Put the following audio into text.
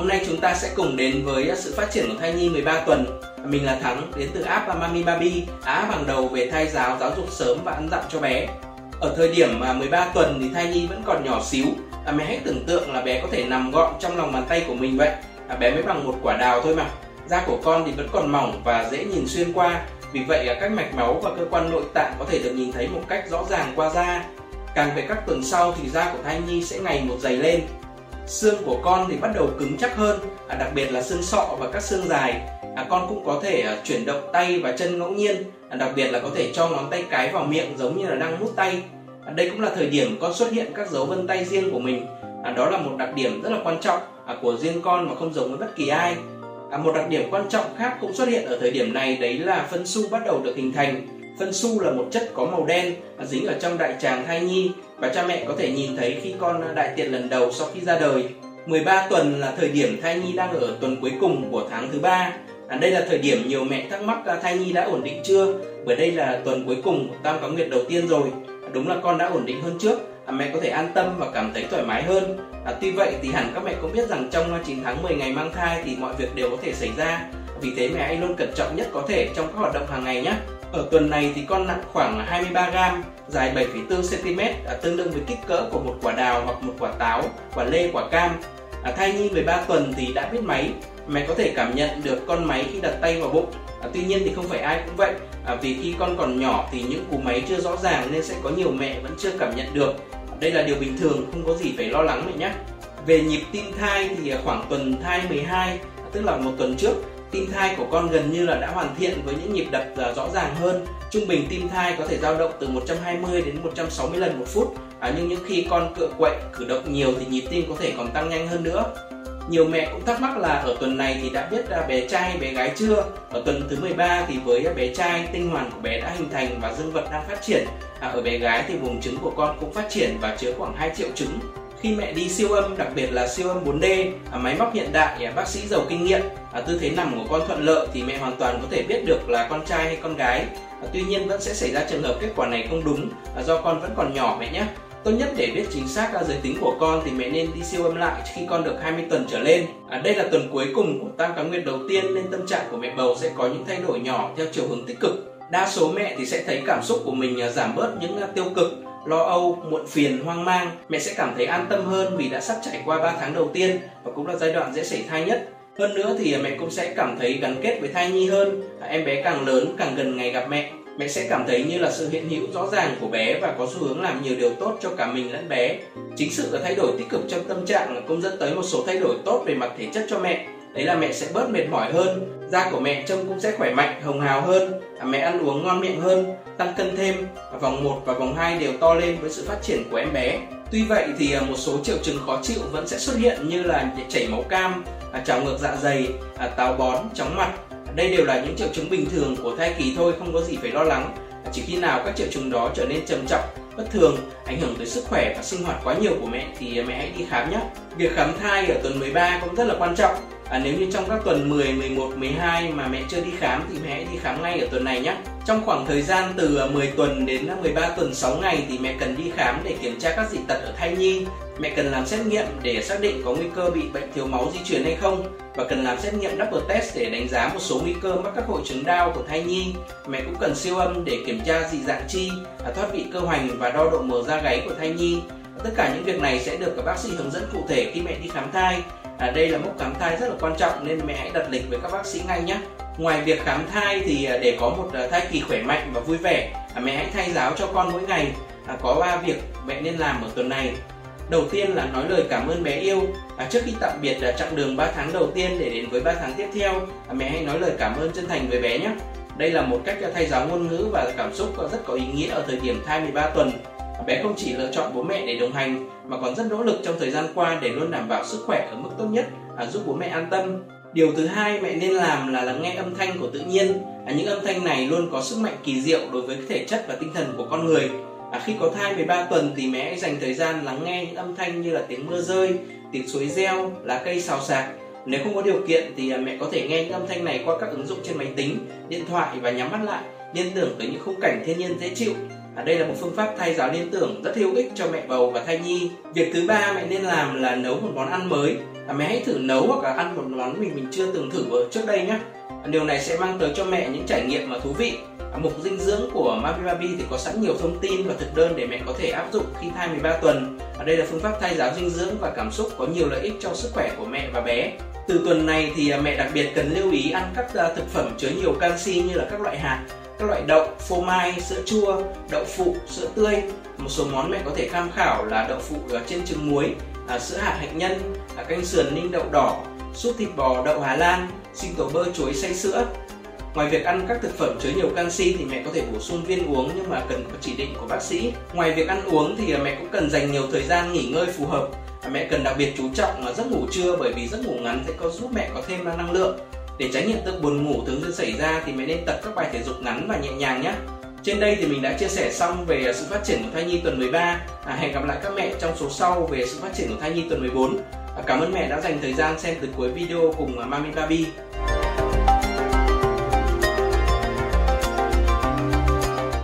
hôm nay chúng ta sẽ cùng đến với sự phát triển của thai nhi 13 tuần. Mình là Thắng, đến từ app Mami Baby, app hàng đầu về thai giáo, giáo dục sớm và ăn dặm cho bé. Ở thời điểm 13 tuần thì thai nhi vẫn còn nhỏ xíu. À, mẹ hãy tưởng tượng là bé có thể nằm gọn trong lòng bàn tay của mình vậy. À, bé mới bằng một quả đào thôi mà. Da của con thì vẫn còn mỏng và dễ nhìn xuyên qua. Vì vậy các mạch máu và cơ quan nội tạng có thể được nhìn thấy một cách rõ ràng qua da. Càng về các tuần sau thì da của thai nhi sẽ ngày một dày lên xương của con thì bắt đầu cứng chắc hơn à, đặc biệt là xương sọ và các xương dài. À, con cũng có thể à, chuyển động tay và chân ngẫu nhiên à, đặc biệt là có thể cho ngón tay cái vào miệng giống như là đang mút tay. À, đây cũng là thời điểm con xuất hiện các dấu vân tay riêng của mình. À, đó là một đặc điểm rất là quan trọng à, của riêng con mà không giống với bất kỳ ai. À, một đặc điểm quan trọng khác cũng xuất hiện ở thời điểm này đấy là phân su bắt đầu được hình thành phân su là một chất có màu đen dính ở trong đại tràng thai nhi và cha mẹ có thể nhìn thấy khi con đại tiện lần đầu sau khi ra đời. 13 tuần là thời điểm thai nhi đang ở tuần cuối cùng của tháng thứ ba. À, đây là thời điểm nhiều mẹ thắc mắc à, thai nhi đã ổn định chưa? Bởi đây là tuần cuối cùng của tam cá nguyệt đầu tiên rồi. À, đúng là con đã ổn định hơn trước. À, mẹ có thể an tâm và cảm thấy thoải mái hơn. À, tuy vậy thì hẳn các mẹ cũng biết rằng trong 9 tháng 10 ngày mang thai thì mọi việc đều có thể xảy ra. Vì thế mẹ hãy luôn cẩn trọng nhất có thể trong các hoạt động hàng ngày nhé. Ở tuần này thì con nặng khoảng 23 gram, dài 7,4 cm, à, tương đương với kích cỡ của một quả đào hoặc một quả táo, quả lê, quả cam. À, thai nhi 13 tuần thì đã biết máy, mẹ có thể cảm nhận được con máy khi đặt tay vào bụng. À, tuy nhiên thì không phải ai cũng vậy, à, vì khi con còn nhỏ thì những cú máy chưa rõ ràng nên sẽ có nhiều mẹ vẫn chưa cảm nhận được. À, đây là điều bình thường, không có gì phải lo lắng mẹ nhé. Về nhịp tim thai thì à, khoảng tuần thai 12, tức là một tuần trước tim thai của con gần như là đã hoàn thiện với những nhịp đập ờ, rõ ràng hơn. Trung bình tim thai có thể dao động từ 120 đến 160 lần một phút. À, nhưng những khi con cựa quậy, cử động nhiều thì nhịp tim có thể còn tăng nhanh hơn nữa. Nhiều mẹ cũng thắc mắc là ở tuần này thì đã biết à, bé trai hay bé gái chưa? Ở tuần thứ 13 thì với bé trai tinh hoàn của bé đã hình thành và dương vật đang phát triển. À, ở bé gái thì vùng trứng của con cũng phát triển và chứa khoảng 2 triệu trứng khi mẹ đi siêu âm đặc biệt là siêu âm 4D à, máy móc hiện đại à, bác sĩ giàu kinh nghiệm à, tư thế nằm của con thuận lợi thì mẹ hoàn toàn có thể biết được là con trai hay con gái tuy nhiên vẫn sẽ xảy ra trường hợp kết quả này không đúng do con vẫn còn nhỏ mẹ nhé Tốt nhất để biết chính xác giới tính của con thì mẹ nên đi siêu âm lại khi con được 20 tuần trở lên. À, đây là tuần cuối cùng của tam cá nguyệt đầu tiên nên tâm trạng của mẹ bầu sẽ có những thay đổi nhỏ theo chiều hướng tích cực. Đa số mẹ thì sẽ thấy cảm xúc của mình à, giảm bớt những à, tiêu cực lo âu, muộn phiền, hoang mang, mẹ sẽ cảm thấy an tâm hơn vì đã sắp trải qua 3 tháng đầu tiên và cũng là giai đoạn dễ xảy thai nhất. Hơn nữa thì à, mẹ cũng sẽ cảm thấy gắn kết với thai nhi hơn, em bé càng lớn càng gần ngày gặp mẹ. Mẹ sẽ cảm thấy như là sự hiện hữu rõ ràng của bé và có xu hướng làm nhiều điều tốt cho cả mình lẫn bé. Chính sự thay đổi tích cực trong tâm trạng cũng dẫn tới một số thay đổi tốt về mặt thể chất cho mẹ đấy là mẹ sẽ bớt mệt mỏi hơn da của mẹ trông cũng sẽ khỏe mạnh, hồng hào hơn à, mẹ ăn uống ngon miệng hơn, tăng cân thêm. Vòng 1 và vòng 2 đều to lên với sự phát triển của em bé. Tuy vậy thì à, một số triệu chứng khó chịu vẫn sẽ xuất hiện như là chảy máu cam à, trào ngược dạ dày táo bón, chóng mặt. Đây đều là những triệu chứng bình thường của thai kỳ thôi, không có gì phải lo lắng. Chỉ khi nào các triệu chứng đó trở nên trầm trọng, bất thường, ảnh hưởng tới sức khỏe và sinh hoạt quá nhiều của mẹ thì mẹ hãy đi khám nhé. Việc khám thai ở tuần 13 cũng rất là quan trọng à, nếu như trong các tuần 10, 11, 12 mà mẹ chưa đi khám thì mẹ hãy đi khám ngay ở tuần này nhé. Trong khoảng thời gian từ à, 10 tuần đến à, 13 tuần 6 ngày thì mẹ cần đi khám để kiểm tra các dị tật ở thai nhi. Mẹ cần làm xét nghiệm để xác định có nguy cơ bị bệnh thiếu máu di truyền hay không và cần làm xét nghiệm double test để đánh giá một số nguy cơ mắc các hội chứng đau của thai nhi. Mẹ cũng cần siêu âm để kiểm tra dị dạng chi, à, thoát vị cơ hoành và đo độ mờ da gáy của thai nhi. Tất cả những việc này sẽ được các bác sĩ hướng dẫn cụ thể khi mẹ đi khám thai à, đây là mốc khám thai rất là quan trọng nên mẹ hãy đặt lịch với các bác sĩ ngay nhé. Ngoài việc khám thai thì à, để có một à, thai kỳ khỏe mạnh và vui vẻ à, mẹ hãy thay giáo cho con mỗi ngày à, có ba việc mẹ nên làm ở tuần này. Đầu tiên là nói lời cảm ơn bé yêu. À, trước khi tạm biệt là chặng đường 3 tháng đầu tiên để đến với 3 tháng tiếp theo à, mẹ hãy nói lời cảm ơn chân thành với bé nhé. Đây là một cách à, thay giáo ngôn ngữ và cảm xúc rất có ý nghĩa ở thời điểm thai 13 tuần bé không chỉ lựa chọn bố mẹ để đồng hành mà còn rất nỗ lực trong thời gian qua để luôn đảm bảo sức khỏe ở mức tốt nhất à, giúp bố mẹ an tâm. Điều thứ hai mẹ nên làm là lắng nghe âm thanh của tự nhiên à, những âm thanh này luôn có sức mạnh kỳ diệu đối với thể chất và tinh thần của con người. À, khi có thai 13 tuần thì mẹ hãy dành thời gian lắng nghe những âm thanh như là tiếng mưa rơi tiếng suối reo lá cây xào xạc. Nếu không có điều kiện thì à, mẹ có thể nghe những âm thanh này qua các ứng dụng trên máy tính điện thoại và nhắm mắt lại liên tưởng tới những khung cảnh thiên nhiên dễ chịu. À, đây là một phương pháp thay giáo liên tưởng rất hữu ích cho mẹ bầu và thai nhi. Việc thứ ba mẹ nên làm là nấu một món ăn mới. à, mẹ hãy thử nấu hoặc là ăn một món mình mình chưa từng thử ở trước đây nhé. À, điều này sẽ mang tới cho mẹ những trải nghiệm mà thú vị. À, mục dinh dưỡng của Mami Baby thì có sẵn nhiều thông tin và thực đơn để mẹ có thể áp dụng khi thai 13 tuần. Ở đây là phương pháp thay giáo dinh dưỡng và cảm xúc có nhiều lợi ích cho sức khỏe của mẹ và bé. Từ tuần này thì à, mẹ đặc biệt cần lưu ý ăn các à, thực phẩm chứa nhiều canxi như là các loại hạt các loại đậu, phô mai, sữa chua, đậu phụ, sữa tươi. Một số món mẹ có thể tham khảo là đậu phụ trên trứng muối, à, sữa hạt hạnh nhân, à, canh sườn ninh đậu đỏ, súp thịt bò đậu Hà Lan, sinh tố bơ chuối xay sữa. Ngoài việc ăn các thực phẩm chứa nhiều canxi thì mẹ có thể bổ sung viên uống nhưng mà cần có chỉ định của bác sĩ. Ngoài việc ăn uống thì à, mẹ cũng cần dành nhiều thời gian nghỉ ngơi phù hợp. Mẹ cần đặc biệt chú trọng là giấc ngủ trưa bởi vì giấc ngủ ngắn sẽ có giúp mẹ có thêm năng lượng. Để tránh hiện tượng buồn ngủ thường xuyên xảy ra thì mẹ nên tập các bài thể dục ngắn và nhẹ nhàng nhé. Trên đây thì mình đã chia sẻ xong về sự phát triển của thai nhi tuần 13. À, hẹn gặp lại các mẹ trong số sau về sự phát triển của thai nhi tuần 14. À, cảm ơn mẹ đã dành thời gian xem từ cuối video cùng à, Mami Baby.